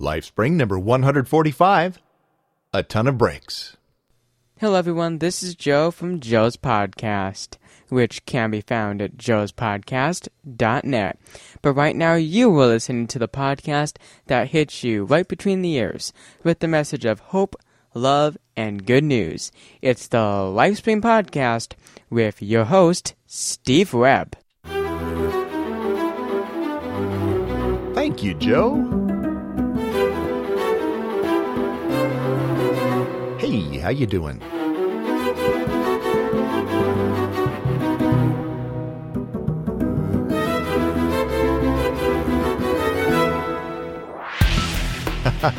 LifeSpring number 145 A Ton of Bricks. Hello, everyone. This is Joe from Joe's Podcast, which can be found at joe'spodcast.net. But right now, you are listening to the podcast that hits you right between the ears with the message of hope, love, and good news. It's the Lifespring Podcast with your host, Steve Webb. Thank you, Joe. How you doing?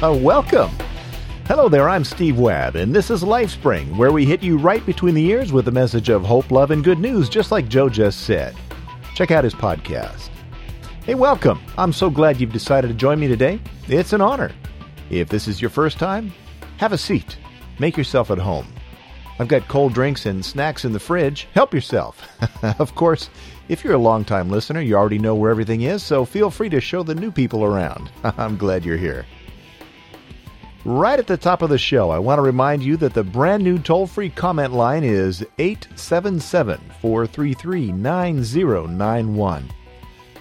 Welcome. Hello there, I'm Steve Webb, and this is LifeSpring, where we hit you right between the ears with a message of hope, love, and good news, just like Joe just said. Check out his podcast. Hey, welcome. I'm so glad you've decided to join me today. It's an honor. If this is your first time, have a seat. Make yourself at home. I've got cold drinks and snacks in the fridge. Help yourself. of course, if you're a long-time listener, you already know where everything is, so feel free to show the new people around. I'm glad you're here. Right at the top of the show, I want to remind you that the brand new toll free comment line is 877 433 9091.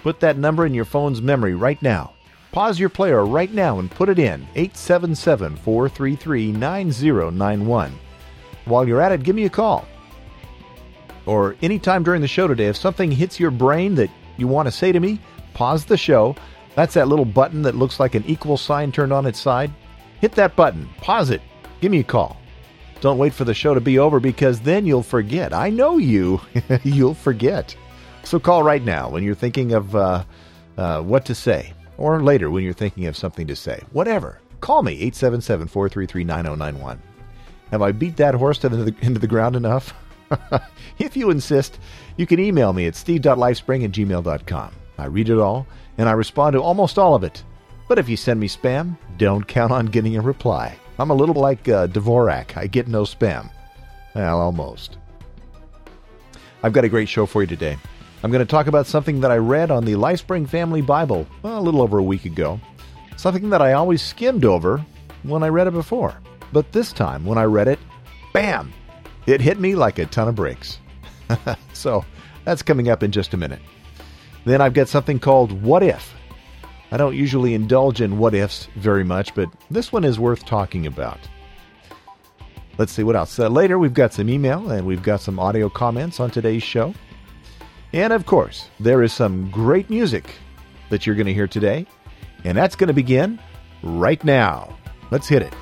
Put that number in your phone's memory right now. Pause your player right now and put it in 877 433 9091. While you're at it, give me a call. Or anytime during the show today, if something hits your brain that you want to say to me, pause the show. That's that little button that looks like an equal sign turned on its side. Hit that button, pause it, give me a call. Don't wait for the show to be over because then you'll forget. I know you. you'll forget. So call right now when you're thinking of uh, uh, what to say, or later when you're thinking of something to say. Whatever. Call me, 877 433 9091. Have I beat that horse into the, into the ground enough? if you insist, you can email me at steve.lifespring at gmail.com. I read it all, and I respond to almost all of it. But if you send me spam, don't count on getting a reply. I'm a little like uh, Dvorak. I get no spam. Well, almost. I've got a great show for you today. I'm going to talk about something that I read on the Lifespring Family Bible well, a little over a week ago. Something that I always skimmed over when I read it before. But this time, when I read it, bam! It hit me like a ton of bricks. so, that's coming up in just a minute. Then I've got something called What If? I don't usually indulge in what ifs very much, but this one is worth talking about. Let's see what else. Uh, later, we've got some email and we've got some audio comments on today's show. And of course, there is some great music that you're going to hear today, and that's going to begin right now. Let's hit it.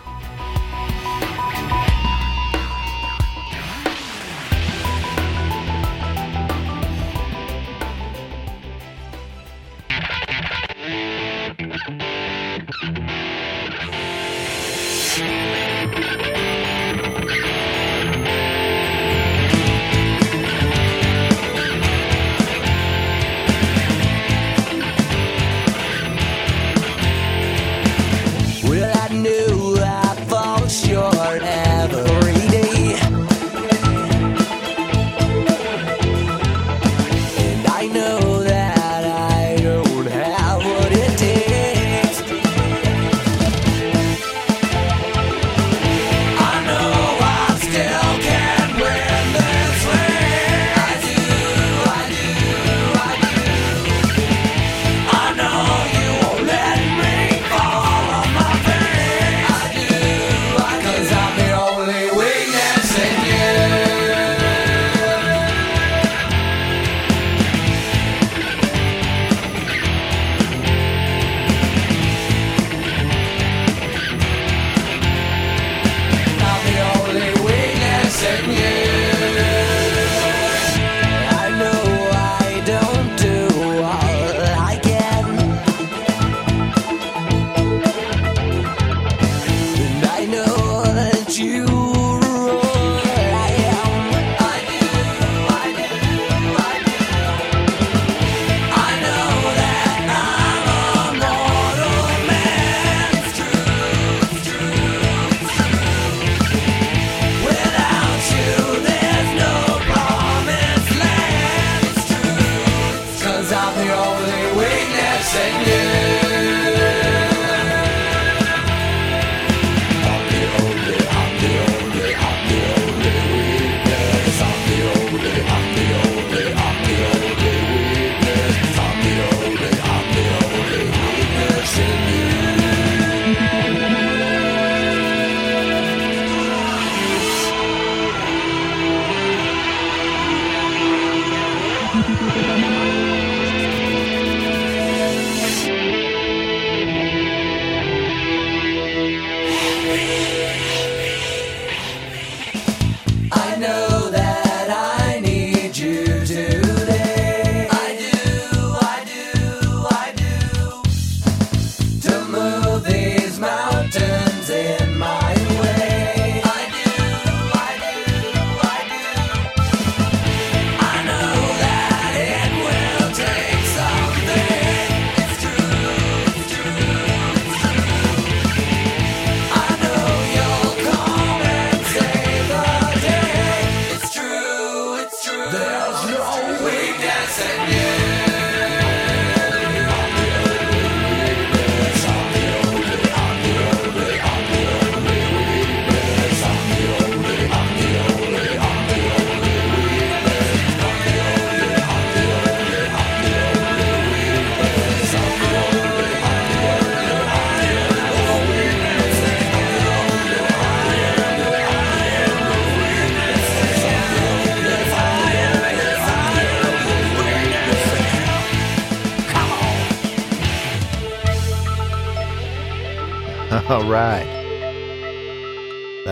Seigneur.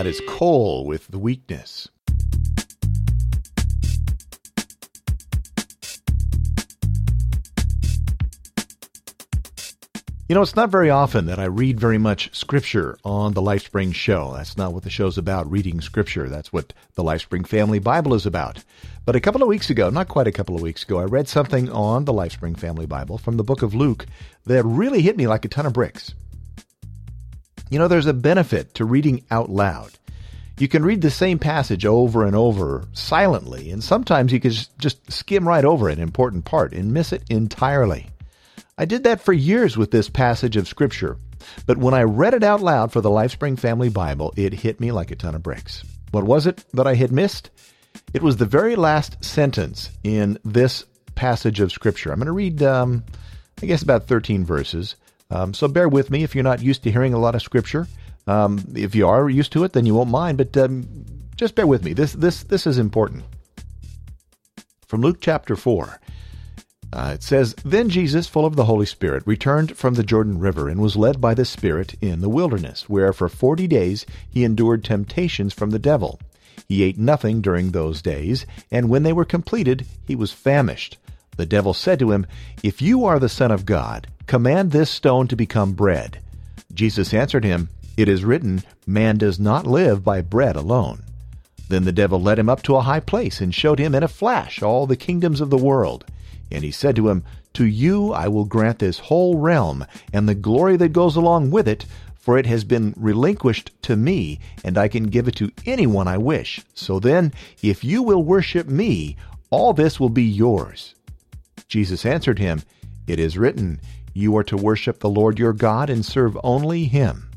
That is Cole with the weakness. You know, it's not very often that I read very much scripture on the LifeSpring show. That's not what the show's about, reading scripture. That's what the LifeSpring Family Bible is about. But a couple of weeks ago, not quite a couple of weeks ago, I read something on the LifeSpring Family Bible from the book of Luke that really hit me like a ton of bricks. You know, there's a benefit to reading out loud. You can read the same passage over and over silently, and sometimes you can just skim right over an important part and miss it entirely. I did that for years with this passage of Scripture, but when I read it out loud for the Lifespring Family Bible, it hit me like a ton of bricks. What was it that I had missed? It was the very last sentence in this passage of Scripture. I'm going to read, um, I guess, about 13 verses. Um, so bear with me if you're not used to hearing a lot of Scripture. Um, if you are used to it, then you won't mind. But um, just bear with me. This this this is important. From Luke chapter four. Uh, it says, Then Jesus, full of the Holy Spirit, returned from the Jordan River and was led by the Spirit in the wilderness, where for forty days he endured temptations from the devil. He ate nothing during those days, and when they were completed, he was famished. The devil said to him, If you are the Son of God, command this stone to become bread. Jesus answered him, It is written, Man does not live by bread alone. Then the devil led him up to a high place and showed him in a flash all the kingdoms of the world. And he said to him, To you I will grant this whole realm, and the glory that goes along with it, for it has been relinquished to me, and I can give it to anyone I wish. So then, if you will worship me, all this will be yours. Jesus answered him, It is written, You are to worship the Lord your God and serve only him.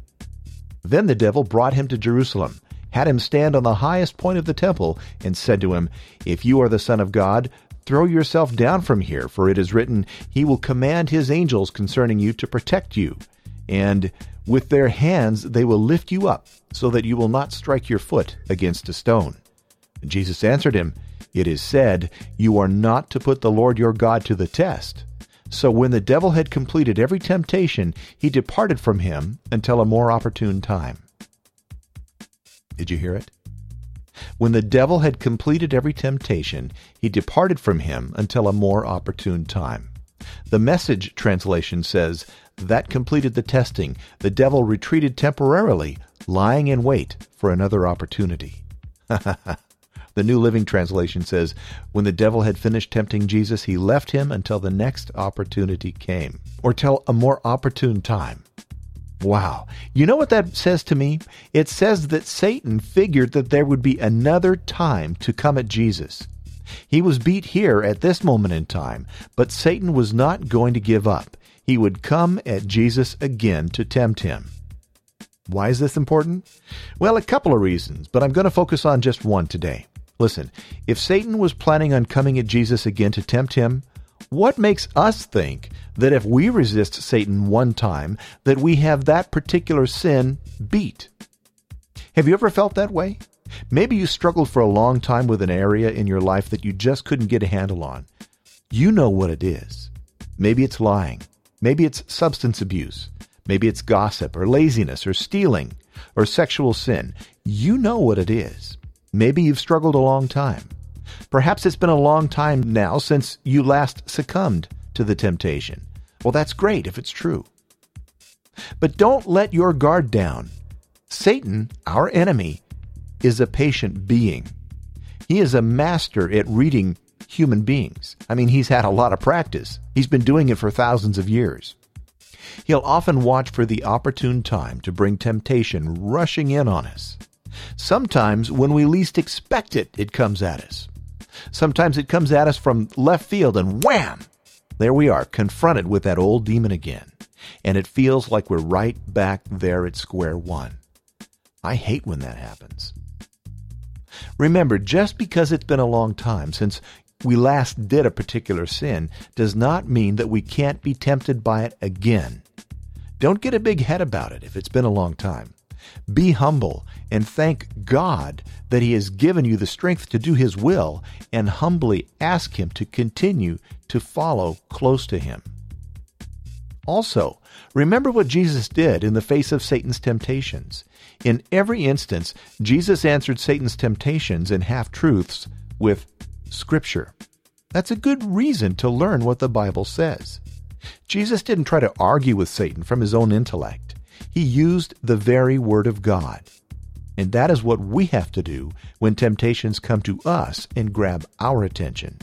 Then the devil brought him to Jerusalem, had him stand on the highest point of the temple, and said to him, If you are the Son of God, Throw yourself down from here, for it is written, He will command His angels concerning you to protect you, and with their hands they will lift you up, so that you will not strike your foot against a stone. Jesus answered him, It is said, You are not to put the Lord your God to the test. So when the devil had completed every temptation, he departed from him until a more opportune time. Did you hear it? When the devil had completed every temptation, he departed from him until a more opportune time. The message translation says, That completed the testing. The devil retreated temporarily, lying in wait for another opportunity. the New Living Translation says, When the devil had finished tempting Jesus, he left him until the next opportunity came, or till a more opportune time. Wow. You know what that says to me? It says that Satan figured that there would be another time to come at Jesus. He was beat here at this moment in time, but Satan was not going to give up. He would come at Jesus again to tempt him. Why is this important? Well, a couple of reasons, but I'm going to focus on just one today. Listen, if Satan was planning on coming at Jesus again to tempt him, what makes us think that if we resist Satan one time, that we have that particular sin beat? Have you ever felt that way? Maybe you struggled for a long time with an area in your life that you just couldn't get a handle on. You know what it is. Maybe it's lying. Maybe it's substance abuse. Maybe it's gossip or laziness or stealing or sexual sin. You know what it is. Maybe you've struggled a long time. Perhaps it's been a long time now since you last succumbed to the temptation. Well, that's great if it's true. But don't let your guard down. Satan, our enemy, is a patient being. He is a master at reading human beings. I mean, he's had a lot of practice. He's been doing it for thousands of years. He'll often watch for the opportune time to bring temptation rushing in on us. Sometimes, when we least expect it, it comes at us. Sometimes it comes at us from left field and wham! There we are, confronted with that old demon again. And it feels like we're right back there at square one. I hate when that happens. Remember, just because it's been a long time since we last did a particular sin does not mean that we can't be tempted by it again. Don't get a big head about it if it's been a long time. Be humble and thank God that He has given you the strength to do His will and humbly ask Him to continue to follow close to Him. Also, remember what Jesus did in the face of Satan's temptations. In every instance, Jesus answered Satan's temptations and half truths with Scripture. That's a good reason to learn what the Bible says. Jesus didn't try to argue with Satan from his own intellect. He used the very Word of God. And that is what we have to do when temptations come to us and grab our attention.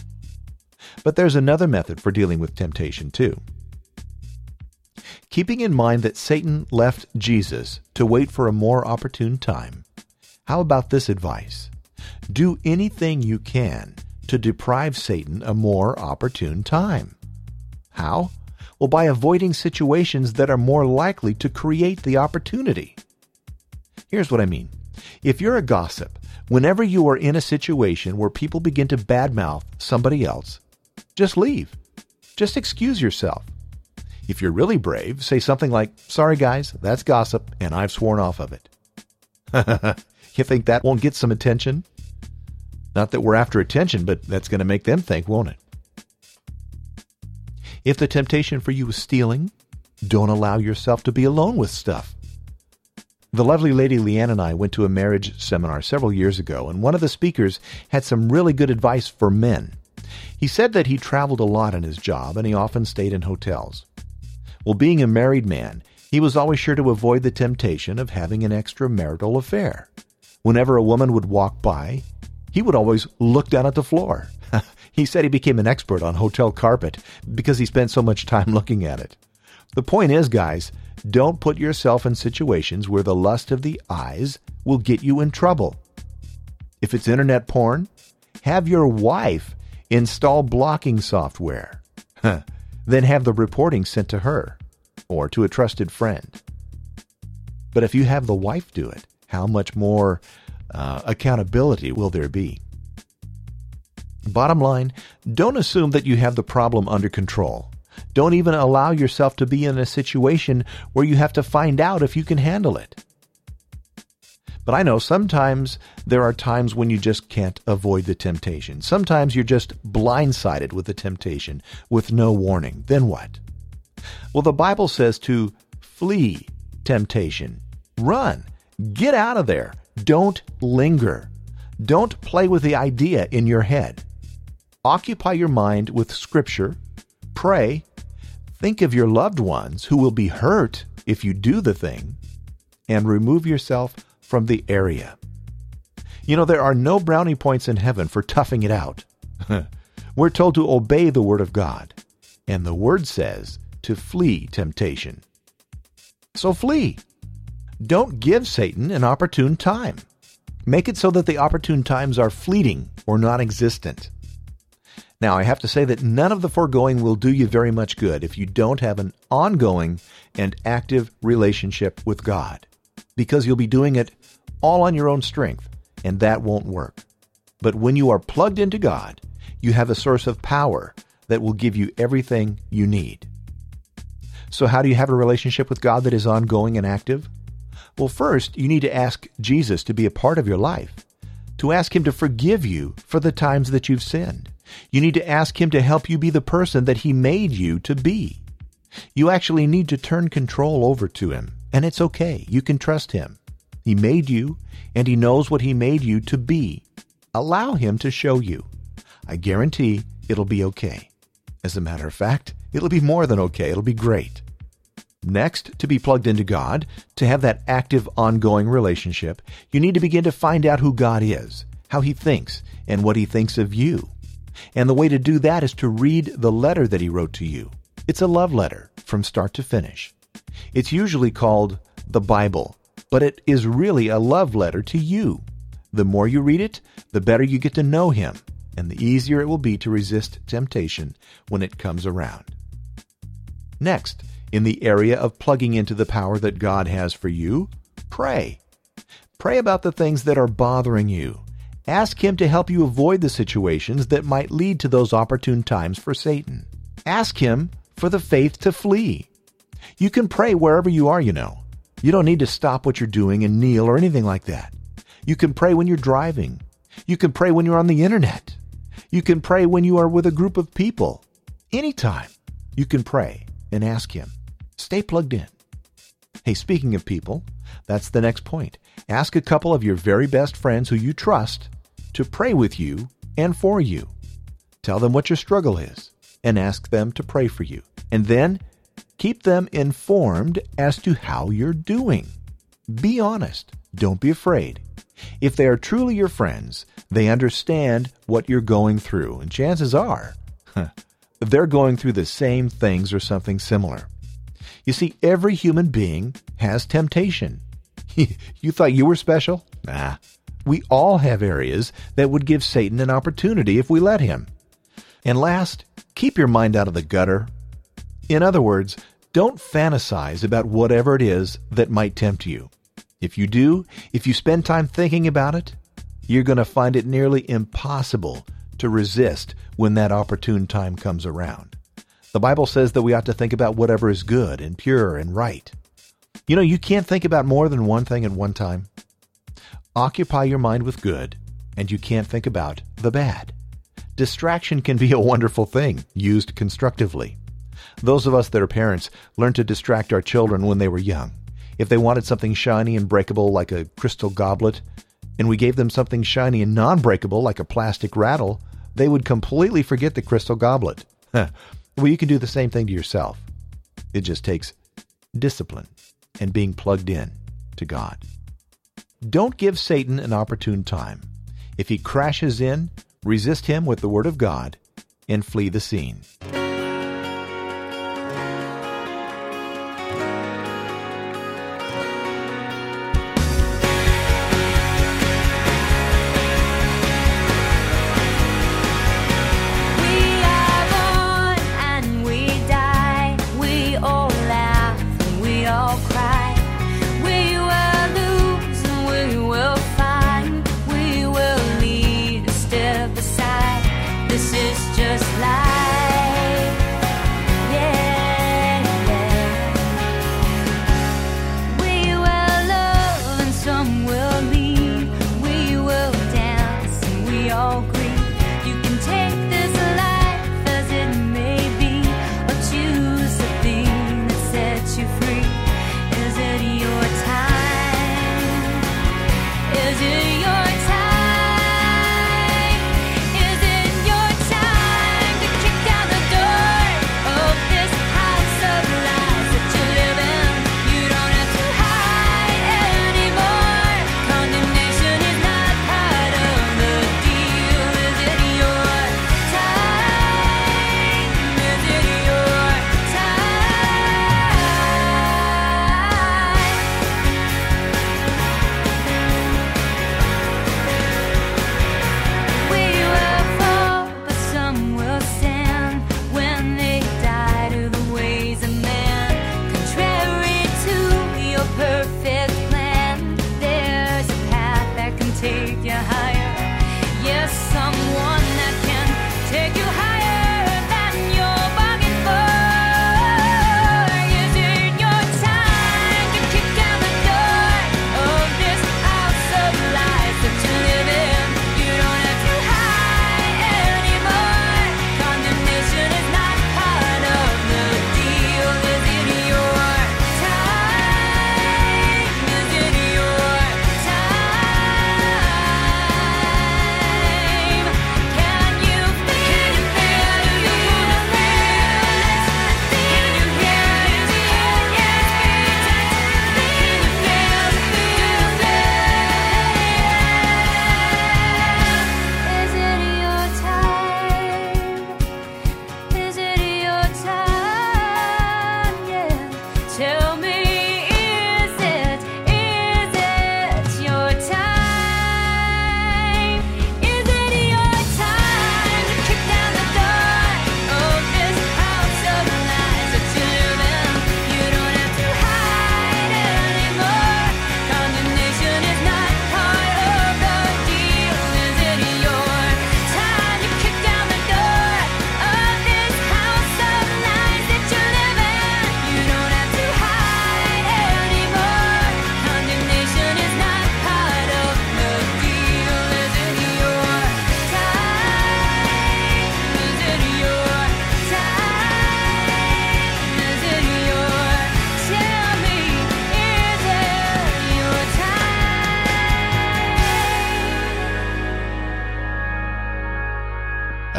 But there's another method for dealing with temptation, too. Keeping in mind that Satan left Jesus to wait for a more opportune time, how about this advice? Do anything you can to deprive Satan a more opportune time. How? Well, by avoiding situations that are more likely to create the opportunity. Here's what I mean. If you're a gossip, whenever you are in a situation where people begin to badmouth somebody else, just leave. Just excuse yourself. If you're really brave, say something like, Sorry guys, that's gossip, and I've sworn off of it. you think that won't get some attention? Not that we're after attention, but that's going to make them think, won't it? If the temptation for you is stealing, don't allow yourself to be alone with stuff. The lovely lady Leanne and I went to a marriage seminar several years ago, and one of the speakers had some really good advice for men. He said that he traveled a lot in his job and he often stayed in hotels. Well, being a married man, he was always sure to avoid the temptation of having an extramarital affair. Whenever a woman would walk by, he would always look down at the floor. He said he became an expert on hotel carpet because he spent so much time looking at it. The point is, guys, don't put yourself in situations where the lust of the eyes will get you in trouble. If it's internet porn, have your wife install blocking software. then have the reporting sent to her or to a trusted friend. But if you have the wife do it, how much more uh, accountability will there be? Bottom line, don't assume that you have the problem under control. Don't even allow yourself to be in a situation where you have to find out if you can handle it. But I know sometimes there are times when you just can't avoid the temptation. Sometimes you're just blindsided with the temptation with no warning. Then what? Well, the Bible says to flee temptation. Run. Get out of there. Don't linger. Don't play with the idea in your head. Occupy your mind with Scripture, pray, think of your loved ones who will be hurt if you do the thing, and remove yourself from the area. You know, there are no brownie points in heaven for toughing it out. We're told to obey the Word of God, and the Word says to flee temptation. So flee. Don't give Satan an opportune time. Make it so that the opportune times are fleeting or non existent. Now, I have to say that none of the foregoing will do you very much good if you don't have an ongoing and active relationship with God, because you'll be doing it all on your own strength, and that won't work. But when you are plugged into God, you have a source of power that will give you everything you need. So, how do you have a relationship with God that is ongoing and active? Well, first, you need to ask Jesus to be a part of your life, to ask Him to forgive you for the times that you've sinned you need to ask Him to help you be the person that He made you to be. You actually need to turn control over to Him, and it's okay. You can trust Him. He made you, and He knows what He made you to be. Allow Him to show you. I guarantee it'll be okay. As a matter of fact, it'll be more than okay. It'll be great. Next, to be plugged into God, to have that active, ongoing relationship, you need to begin to find out who God is, how He thinks, and what He thinks of you. And the way to do that is to read the letter that he wrote to you. It's a love letter from start to finish. It's usually called the Bible, but it is really a love letter to you. The more you read it, the better you get to know him, and the easier it will be to resist temptation when it comes around. Next, in the area of plugging into the power that God has for you, pray. Pray about the things that are bothering you Ask Him to help you avoid the situations that might lead to those opportune times for Satan. Ask Him for the faith to flee. You can pray wherever you are, you know. You don't need to stop what you're doing and kneel or anything like that. You can pray when you're driving. You can pray when you're on the internet. You can pray when you are with a group of people. Anytime, you can pray and ask Him. Stay plugged in. Hey, speaking of people, that's the next point. Ask a couple of your very best friends who you trust to pray with you and for you. Tell them what your struggle is and ask them to pray for you. And then keep them informed as to how you're doing. Be honest. Don't be afraid. If they are truly your friends, they understand what you're going through, and chances are they're going through the same things or something similar. You see, every human being has temptation. you thought you were special? Nah. We all have areas that would give Satan an opportunity if we let him. And last, keep your mind out of the gutter. In other words, don't fantasize about whatever it is that might tempt you. If you do, if you spend time thinking about it, you're going to find it nearly impossible to resist when that opportune time comes around. The Bible says that we ought to think about whatever is good and pure and right. You know, you can't think about more than one thing at one time. Occupy your mind with good, and you can't think about the bad. Distraction can be a wonderful thing, used constructively. Those of us that are parents learn to distract our children when they were young. If they wanted something shiny and breakable like a crystal goblet, and we gave them something shiny and non breakable like a plastic rattle, they would completely forget the crystal goblet. well, you can do the same thing to yourself. It just takes discipline and being plugged in to God. Don't give Satan an opportune time. If he crashes in, resist him with the Word of God and flee the scene.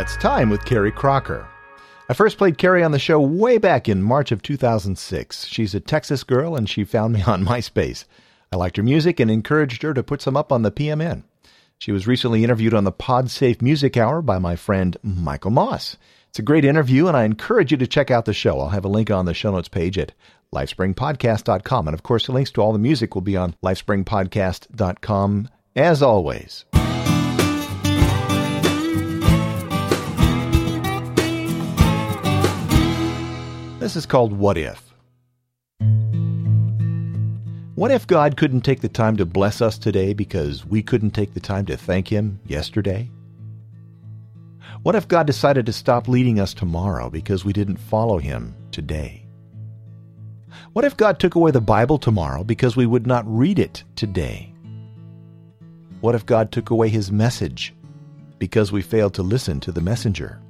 That's Time with Carrie Crocker. I first played Carrie on the show way back in March of 2006. She's a Texas girl and she found me on MySpace. I liked her music and encouraged her to put some up on the PMN. She was recently interviewed on the PodSafe Music Hour by my friend Michael Moss. It's a great interview, and I encourage you to check out the show. I'll have a link on the show notes page at lifespringpodcast.com. And of course, the links to all the music will be on lifespringpodcast.com as always. This is called What If. What if God couldn't take the time to bless us today because we couldn't take the time to thank Him yesterday? What if God decided to stop leading us tomorrow because we didn't follow Him today? What if God took away the Bible tomorrow because we would not read it today? What if God took away His message because we failed to listen to the messenger?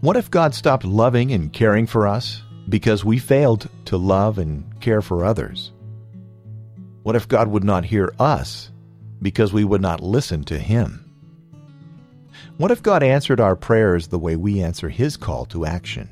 What if God stopped loving and caring for us because we failed to love and care for others? What if God would not hear us because we would not listen to Him? What if God answered our prayers the way we answer His call to action?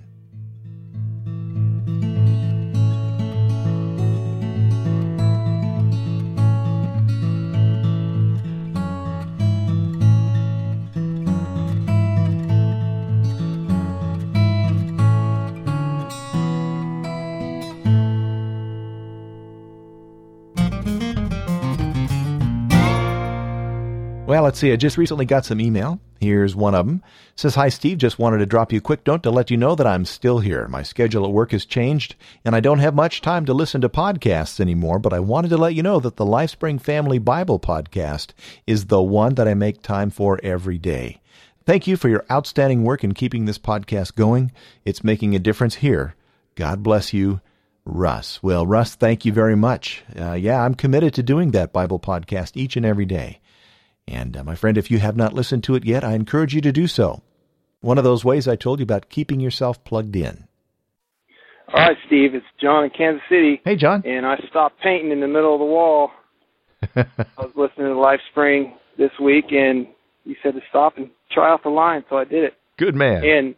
Well, let's see. I just recently got some email. Here's one of them. It says, Hi, Steve. Just wanted to drop you a quick note to let you know that I'm still here. My schedule at work has changed, and I don't have much time to listen to podcasts anymore, but I wanted to let you know that the Lifespring Family Bible podcast is the one that I make time for every day. Thank you for your outstanding work in keeping this podcast going. It's making a difference here. God bless you. Russ. Well, Russ, thank you very much. Uh, yeah, I'm committed to doing that Bible podcast each and every day. And uh, my friend, if you have not listened to it yet, I encourage you to do so. One of those ways I told you about keeping yourself plugged in. All right, Steve, it's John in Kansas City. Hey, John. And I stopped painting in the middle of the wall. I was listening to Life Spring this week, and you said to stop and try out the line, so I did it. Good man. And,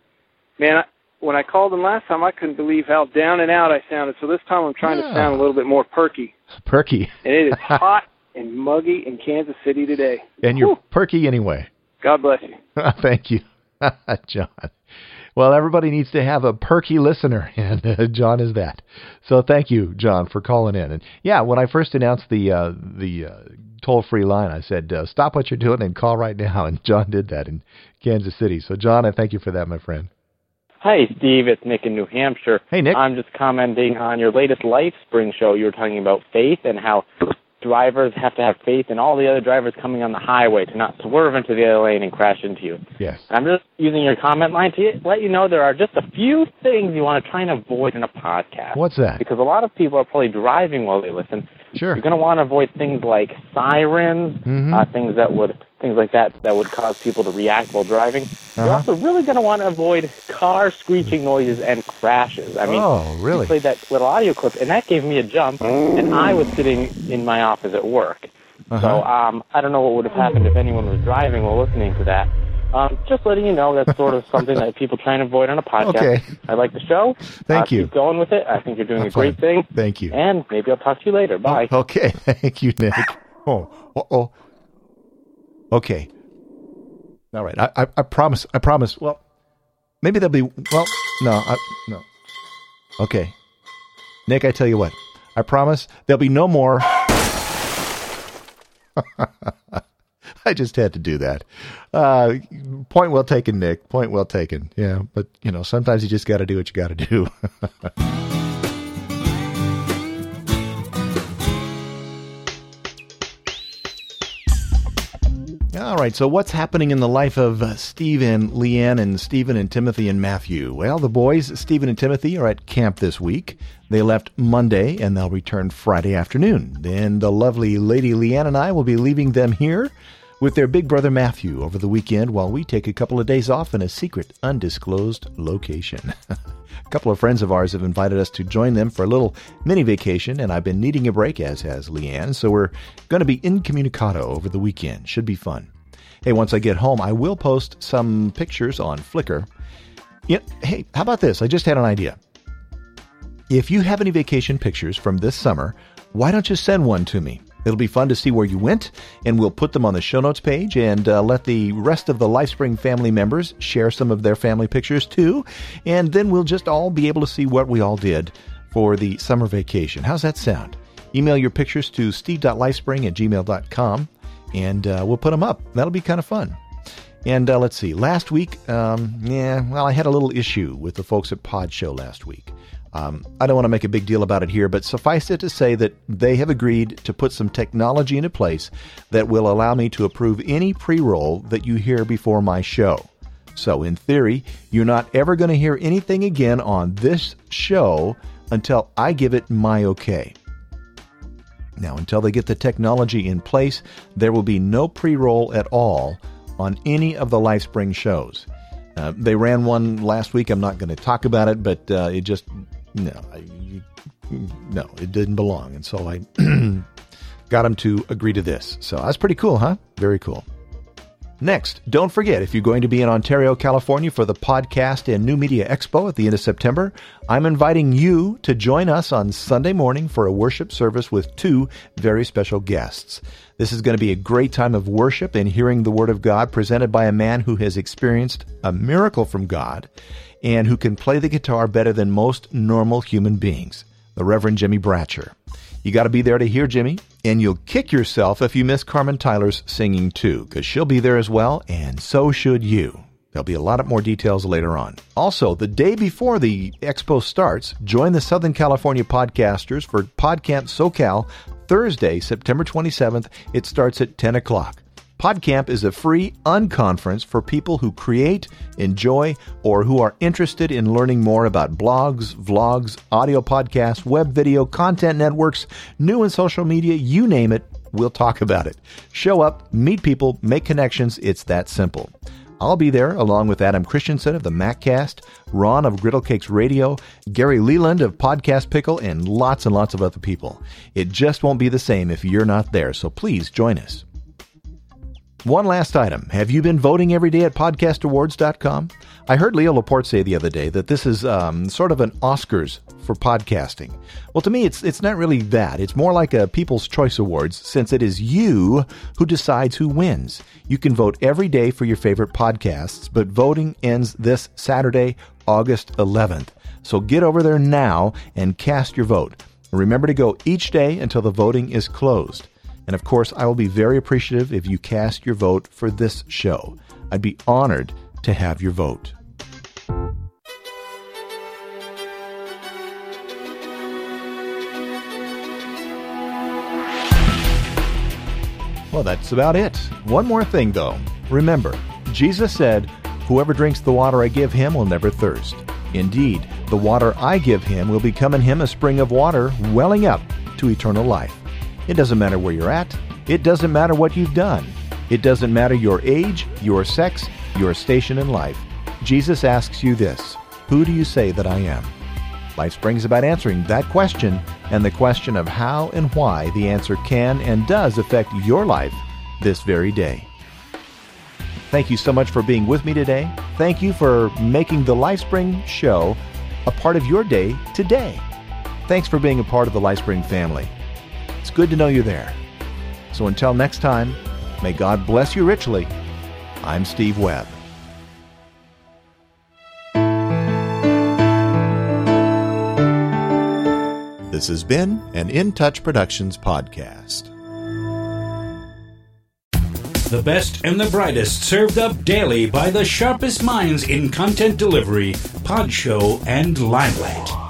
man, I, when I called in last time, I couldn't believe how down and out I sounded. So this time I'm trying Yeah. to sound a little bit more perky. Perky. And it is hot and muggy in Kansas City today. And you're Whew. perky anyway. God bless you. Thank you, John. Well, everybody needs to have a perky listener, and uh, John is that. So thank you, John, for calling in. And yeah, when I first announced the uh, the uh, toll free line, I said uh, stop what you're doing and call right now, and John did that in Kansas City. So John, I thank you for that, my friend. Hi, Steve. It's Nick in New Hampshire. Hey, Nick. I'm just commenting on your latest Life Spring show. You were talking about faith and how drivers have to have faith in all the other drivers coming on the highway to not swerve into the other lane and crash into you. Yes. I'm just using your comment line to let you know there are just a few things you want to try and avoid in a podcast. What's that? Because a lot of people are probably driving while they listen. Sure. You're going to want to avoid things like sirens, Mhm. uh, things that would things like that that would cause people to react while driving. You're Uh-huh. also really going to want to avoid car screeching noises and crashes. I mean, oh, really? played that little audio clip, and that gave me a jump. And I was sitting in my office at work, so Uh-huh. um, I don't know what would have happened if anyone was driving while listening to that. Um, just letting you know that's sort of something that people try and avoid on a podcast. Okay. I like the show. Thank Uh, you. Keep going with it. I think you're doing I'm a great fine. thing. Thank you. And maybe I'll talk to you later. Bye. Okay, thank you, Nick. Oh, oh, oh. Okay. All right. I, I, I promise. I promise. Well, maybe there'll be. Well, no, I, no. Okay, Nick. I tell you what. I promise there'll be no more. I just had to do that. Uh, point well taken, Nick. Point well taken. Yeah, but you know, sometimes you just got to do what you got to do. All right, so what's happening in the life of uh, Steve and Leanne and Stephen and Timothy and Matthew? Well, the boys, Stephen and Timothy, are at camp this week. They left Monday and they'll return Friday afternoon. Then the lovely lady Leanne and I will be leaving them here with their big brother Matthew over the weekend while we take a couple of days off in a secret, undisclosed location. a couple of friends of ours have invited us to join them for a little mini vacation, and I've been needing a break, as has Leanne, so we're going to be incommunicado over the weekend. Should be fun. Hey, once I get home, I will post some pictures on Flickr. Yeah, hey, how about this? I just had an idea. If you have any vacation pictures from this summer, why don't you send one to me? It'll be fun to see where you went, and we'll put them on the show notes page and uh, let the rest of the LifeSpring family members share some of their family pictures too. And then we'll just all be able to see what we all did for the summer vacation. How's that sound? Email your pictures to steve.lifespring at gmail.com and uh, we'll put them up. That'll be kind of fun. And uh, let's see, last week, um, yeah, well, I had a little issue with the folks at Pod Show last week. Um, I don't want to make a big deal about it here, but suffice it to say that they have agreed to put some technology into place that will allow me to approve any pre roll that you hear before my show. So, in theory, you're not ever going to hear anything again on this show until I give it my okay. Now, until they get the technology in place, there will be no pre roll at all on any of the LifeSpring shows. Uh, they ran one last week. I'm not going to talk about it, but uh, it just no, I, no, it didn't belong, and so I got him to agree to this. So that's pretty cool, huh? Very cool. Next, don't forget if you're going to be in Ontario, California for the Podcast and New Media Expo at the end of September, I'm inviting you to join us on Sunday morning for a worship service with two very special guests. This is going to be a great time of worship and hearing the Word of God presented by a man who has experienced a miracle from God and who can play the guitar better than most normal human beings, the Reverend Jimmy Bratcher. You got to be there to hear Jimmy, and you'll kick yourself if you miss Carmen Tyler's singing too, because she'll be there as well, and so should you. There'll be a lot of more details later on. Also, the day before the expo starts, join the Southern California podcasters for PodCamp SoCal Thursday, September 27th. It starts at 10 o'clock. PodCamp is a free unconference for people who create, enjoy, or who are interested in learning more about blogs, vlogs, audio podcasts, web video, content networks, new and social media, you name it, we'll talk about it. Show up, meet people, make connections. It's that simple. I'll be there along with Adam Christianson of the MacCast, Ron of Griddle Cakes Radio, Gary Leland of Podcast Pickle, and lots and lots of other people. It just won't be the same if you're not there, so please join us. One last item. Have you been voting every day at podcastawards.com? I heard Leo Laporte say the other day that this is um, sort of an Oscars for podcasting. Well, to me, it's it's not really that. It's more like a People's Choice Awards, since it is you who decides who wins. You can vote every day for your favorite podcasts, but voting ends this Saturday, August 11th. So get over there now and cast your vote. Remember to go each day until the voting is closed. And of course, I will be very appreciative if you cast your vote for this show. I'd be honored to have your vote. Well, that's about it. One more thing, though. Remember, Jesus said, Whoever drinks the water I give him will never thirst. Indeed, the water I give him will become in him a spring of water welling up to eternal life. It doesn't matter where you're at. It doesn't matter what you've done. It doesn't matter your age, your sex, your station in life. Jesus asks you this Who do you say that I am? Lifespring's about answering that question and the question of how and why the answer can and does affect your life this very day. Thank you so much for being with me today. Thank you for making the LifeSpring show a part of your day today. Thanks for being a part of the LifeSpring family. It's good to know you're there. So until next time, may God bless you richly. I'm Steve Webb. This has been an In Touch Productions podcast. The best and the brightest served up daily by the sharpest minds in content delivery, PodShow, and limelight.